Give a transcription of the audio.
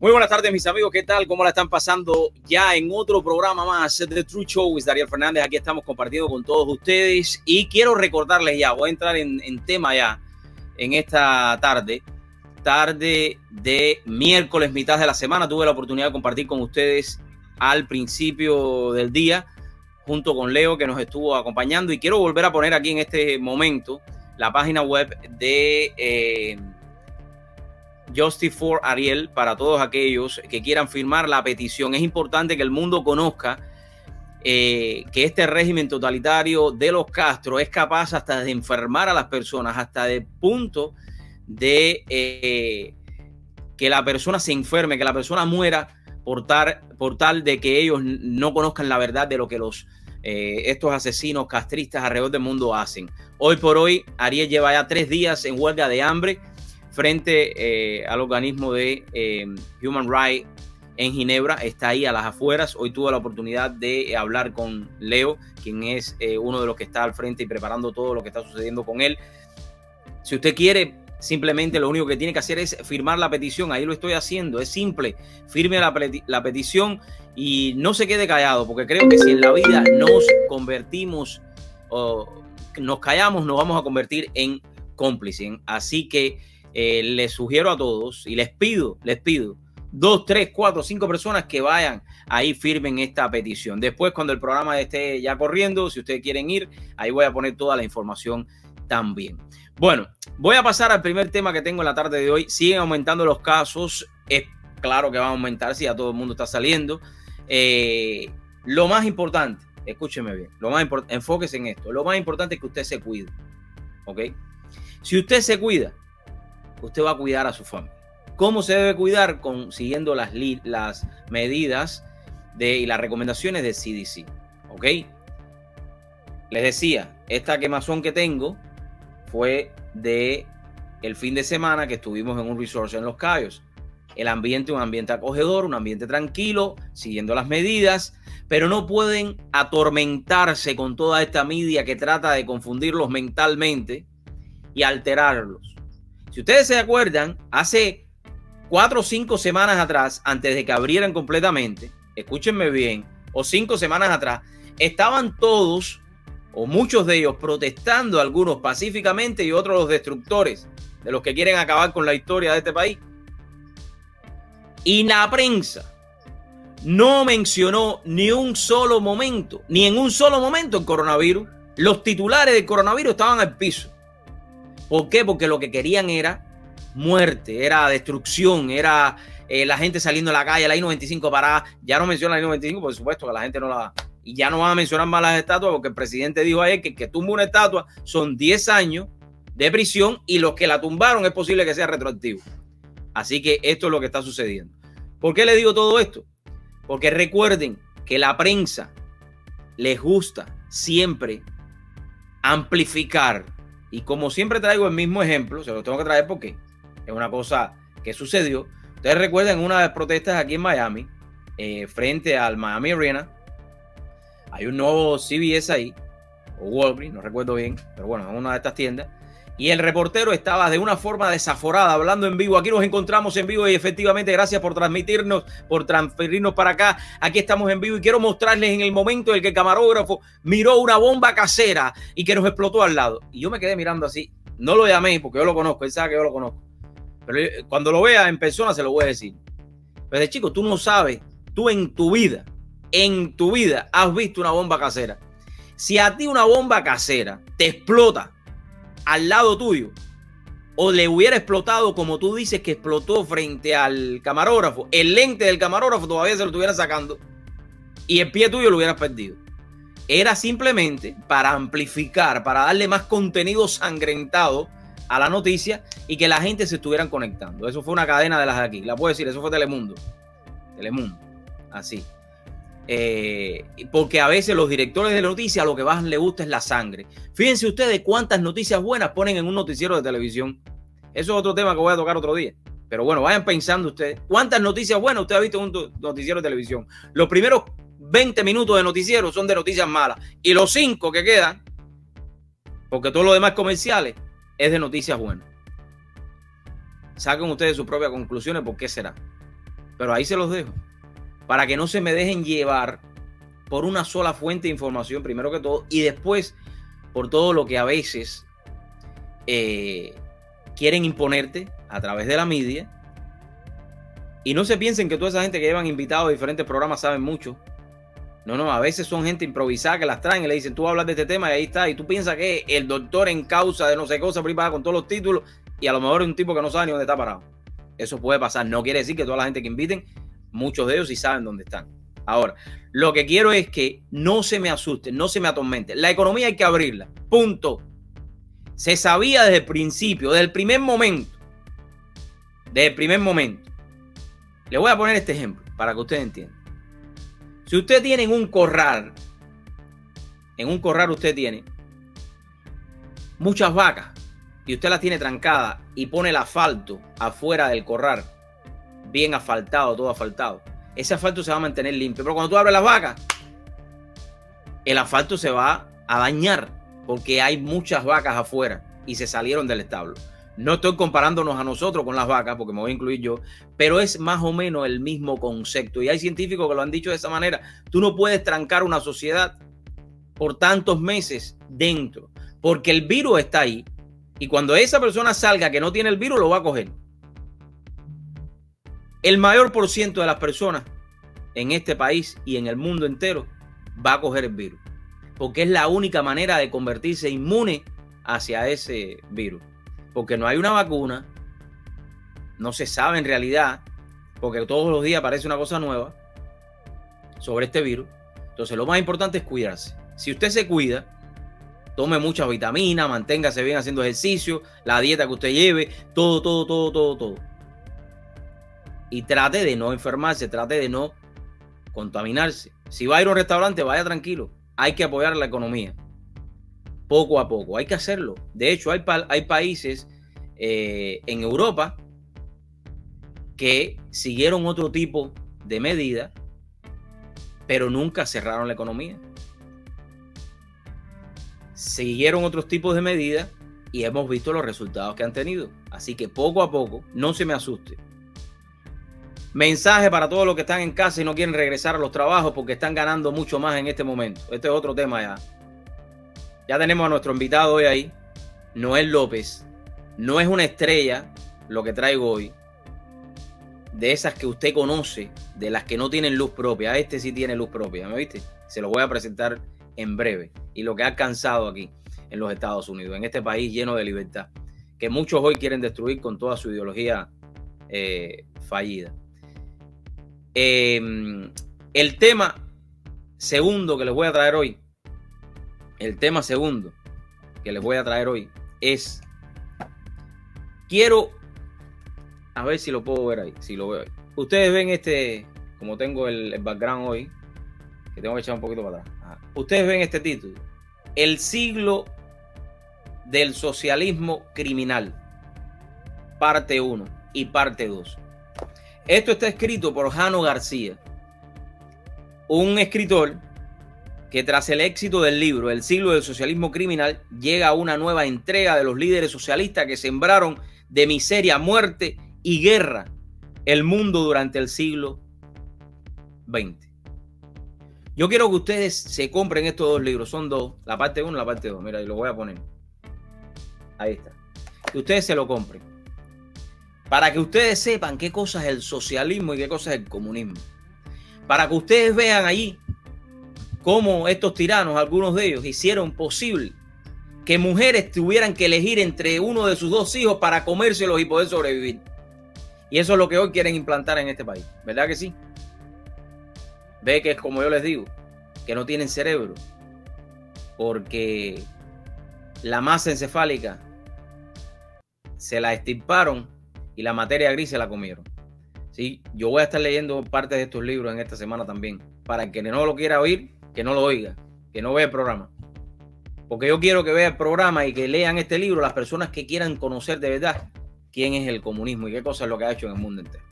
Muy buenas tardes, mis amigos. ¿Qué tal? ¿Cómo la están pasando ya en otro programa más de True Show? Es Dariel Fernández. Aquí estamos compartiendo con todos ustedes. Y quiero recordarles ya, voy a entrar en, en tema ya en esta tarde. Tarde de miércoles, mitad de la semana. Tuve la oportunidad de compartir con ustedes al principio del día, junto con Leo, que nos estuvo acompañando. Y quiero volver a poner aquí en este momento la página web de. Eh, Justice for Ariel para todos aquellos que quieran firmar la petición. Es importante que el mundo conozca eh, que este régimen totalitario de los Castro es capaz hasta de enfermar a las personas, hasta de punto de eh, que la persona se enferme, que la persona muera por tal, por tal de que ellos no conozcan la verdad de lo que los eh, estos asesinos castristas alrededor del mundo hacen. Hoy por hoy, Ariel lleva ya tres días en huelga de hambre frente eh, al organismo de eh, Human Rights en Ginebra, está ahí a las afueras. Hoy tuve la oportunidad de hablar con Leo, quien es eh, uno de los que está al frente y preparando todo lo que está sucediendo con él. Si usted quiere, simplemente lo único que tiene que hacer es firmar la petición. Ahí lo estoy haciendo, es simple. Firme la, la petición y no se quede callado, porque creo que si en la vida nos convertimos o nos callamos, nos vamos a convertir en cómplices. Así que eh, les sugiero a todos y les pido, les pido, dos, tres, cuatro, cinco personas que vayan ahí, firmen esta petición. Después, cuando el programa esté ya corriendo, si ustedes quieren ir, ahí voy a poner toda la información también. Bueno, voy a pasar al primer tema que tengo en la tarde de hoy. Siguen aumentando los casos. Es claro que van a aumentar si ya todo el mundo está saliendo. Eh, lo más importante, escúcheme bien, lo más importante, enfóquese en esto. Lo más importante es que usted se cuide. ¿Ok? Si usted se cuida, usted va a cuidar a su familia. ¿Cómo se debe cuidar? Siguiendo las, las medidas de, y las recomendaciones de CDC. ¿Ok? Les decía, esta quemazón que tengo fue de el fin de semana que estuvimos en un resort en Los Cayos. El ambiente, un ambiente acogedor, un ambiente tranquilo, siguiendo las medidas, pero no pueden atormentarse con toda esta media que trata de confundirlos mentalmente y alterarlos. Si ustedes se acuerdan, hace cuatro o cinco semanas atrás, antes de que abrieran completamente, escúchenme bien, o cinco semanas atrás, estaban todos o muchos de ellos protestando, algunos pacíficamente y otros los destructores, de los que quieren acabar con la historia de este país. Y la prensa no mencionó ni un solo momento, ni en un solo momento el coronavirus. Los titulares del coronavirus estaban al piso. ¿Por qué? Porque lo que querían era muerte, era destrucción, era eh, la gente saliendo a la calle, la I-95 parada. Ya no menciona la I-95, por supuesto que la gente no la... Y ya no van a mencionar más las estatuas porque el presidente dijo ayer que que tumba una estatua son 10 años de prisión y los que la tumbaron es posible que sea retroactivo. Así que esto es lo que está sucediendo. ¿Por qué le digo todo esto? Porque recuerden que la prensa les gusta siempre amplificar y como siempre traigo el mismo ejemplo, se lo tengo que traer porque es una cosa que sucedió. Ustedes recuerdan una de las protestas aquí en Miami, eh, frente al Miami Arena, hay un nuevo CBS ahí, o Walgreens, no recuerdo bien, pero bueno, en una de estas tiendas y el reportero estaba de una forma desaforada hablando en vivo. Aquí nos encontramos en vivo y efectivamente gracias por transmitirnos, por transferirnos para acá. Aquí estamos en vivo y quiero mostrarles en el momento en el que el camarógrafo miró una bomba casera y que nos explotó al lado. Y yo me quedé mirando así. No lo llamé porque yo lo conozco, él sabe que yo lo conozco. Pero cuando lo vea en persona se lo voy a decir. Pero chico, tú no sabes, tú en tu vida, en tu vida has visto una bomba casera. Si a ti una bomba casera te explota al lado tuyo o le hubiera explotado como tú dices que explotó frente al camarógrafo, el lente del camarógrafo todavía se lo estuviera sacando y el pie tuyo lo hubieras perdido. Era simplemente para amplificar, para darle más contenido sangrentado a la noticia y que la gente se estuvieran conectando. Eso fue una cadena de las de aquí. La puedo decir, eso fue Telemundo. Telemundo. Así. Eh, porque a veces los directores de noticias lo que más les gusta es la sangre. Fíjense ustedes cuántas noticias buenas ponen en un noticiero de televisión. Eso es otro tema que voy a tocar otro día. Pero bueno, vayan pensando ustedes. ¿Cuántas noticias buenas usted ha visto en un noticiero de televisión? Los primeros 20 minutos de noticiero son de noticias malas. Y los 5 que quedan, porque todo lo demás comerciales, es de noticias buenas. Saquen ustedes sus propias conclusiones por qué será. Pero ahí se los dejo. Para que no se me dejen llevar por una sola fuente de información, primero que todo, y después por todo lo que a veces eh, quieren imponerte a través de la media. Y no se piensen que toda esa gente que llevan invitados a diferentes programas saben mucho. No, no, a veces son gente improvisada que las traen y le dicen, tú hablas de este tema y ahí está. Y tú piensas que el doctor en causa de no sé qué cosa privada con todos los títulos y a lo mejor es un tipo que no sabe ni dónde está parado. Eso puede pasar. No quiere decir que toda la gente que inviten, muchos de ellos sí saben dónde están. Ahora, lo que quiero es que no se me asusten, no se me atormenten. La economía hay que abrirla. Punto. Se sabía desde el principio, desde el primer momento. Desde el primer momento. Le voy a poner este ejemplo para que ustedes entiendan. Si usted tiene en un corral, en un corral usted tiene muchas vacas y usted las tiene trancadas y pone el asfalto afuera del corral, bien asfaltado, todo asfaltado, ese asfalto se va a mantener limpio. Pero cuando tú abres las vacas, el asfalto se va a dañar porque hay muchas vacas afuera y se salieron del establo. No estoy comparándonos a nosotros con las vacas, porque me voy a incluir yo, pero es más o menos el mismo concepto. Y hay científicos que lo han dicho de esa manera. Tú no puedes trancar una sociedad por tantos meses dentro, porque el virus está ahí. Y cuando esa persona salga que no tiene el virus, lo va a coger el mayor por ciento de las personas en este país y en el mundo entero va a coger el virus. Porque es la única manera de convertirse inmune hacia ese virus. Porque no hay una vacuna, no se sabe en realidad, porque todos los días aparece una cosa nueva sobre este virus. Entonces lo más importante es cuidarse. Si usted se cuida, tome muchas vitaminas, manténgase bien haciendo ejercicio, la dieta que usted lleve, todo, todo, todo, todo, todo y trate de no enfermarse, trate de no contaminarse. Si va a ir a un restaurante, vaya tranquilo. Hay que apoyar la economía. Poco a poco, hay que hacerlo. De hecho, hay, países eh, en Europa que siguieron otro tipo de medida, pero nunca cerraron la economía. Siguieron otros tipos de medidas y hemos visto los resultados que han tenido. Así que poco a poco, no se me asuste. Mensaje para todos los que están en casa y no quieren regresar a los trabajos porque están ganando mucho más en este momento. Este es otro tema ya. Ya tenemos a nuestro invitado hoy ahí, Noel López. No es una estrella lo que traigo hoy. De esas que usted conoce, de las que no tienen luz propia. Este sí tiene luz propia, ¿me viste? Se lo voy a presentar en breve. Y lo que ha alcanzado aquí en los Estados Unidos, en este país lleno de libertad, que muchos hoy quieren destruir con toda su ideología eh, fallida. Em, el tema segundo que les voy a traer hoy, el tema segundo que les voy a traer hoy es, quiero, a ver si lo puedo ver ahí, si lo veo ahí. Ustedes ven este, como tengo el, background hoy, que tengo que echar un poquito para atrás. Ustedes ven este título, El siglo del socialismo criminal, parte 1 y parte 2. Esto está escrito por Jano García, un escritor que tras el éxito del libro El siglo del socialismo criminal llega a una nueva entrega de los líderes socialistas que sembraron de miseria, muerte y guerra el mundo durante el siglo XX. Yo quiero que ustedes se compren estos dos libros, son dos, la parte 1 y la parte 2. Mira, y lo voy a poner. Ahí está. Que ustedes se lo compren para que ustedes sepan qué cosa es el socialismo y qué cosa es el comunismo. Para que ustedes vean allí cómo estos tiranos, algunos de ellos, hicieron posible que mujeres tuvieran que elegir entre uno de sus dos hijos para comérselos y poder sobrevivir. Y eso es lo que hoy quieren implantar en este país. ¿Verdad que sí? Ve que es como yo les digo, que no tienen cerebro. Porque la masa encefálica se la estirparon y la materia gris se la comieron. ¿Sí? Yo voy a estar leyendo parte de estos libros en esta semana también. Para el que no lo quiera oír, que no lo oiga, que no vea el programa. Porque yo quiero que vea el programa y que lean este libro las personas que quieran conocer de verdad quién es el comunismo y qué cosa es lo que ha hecho en el mundo entero.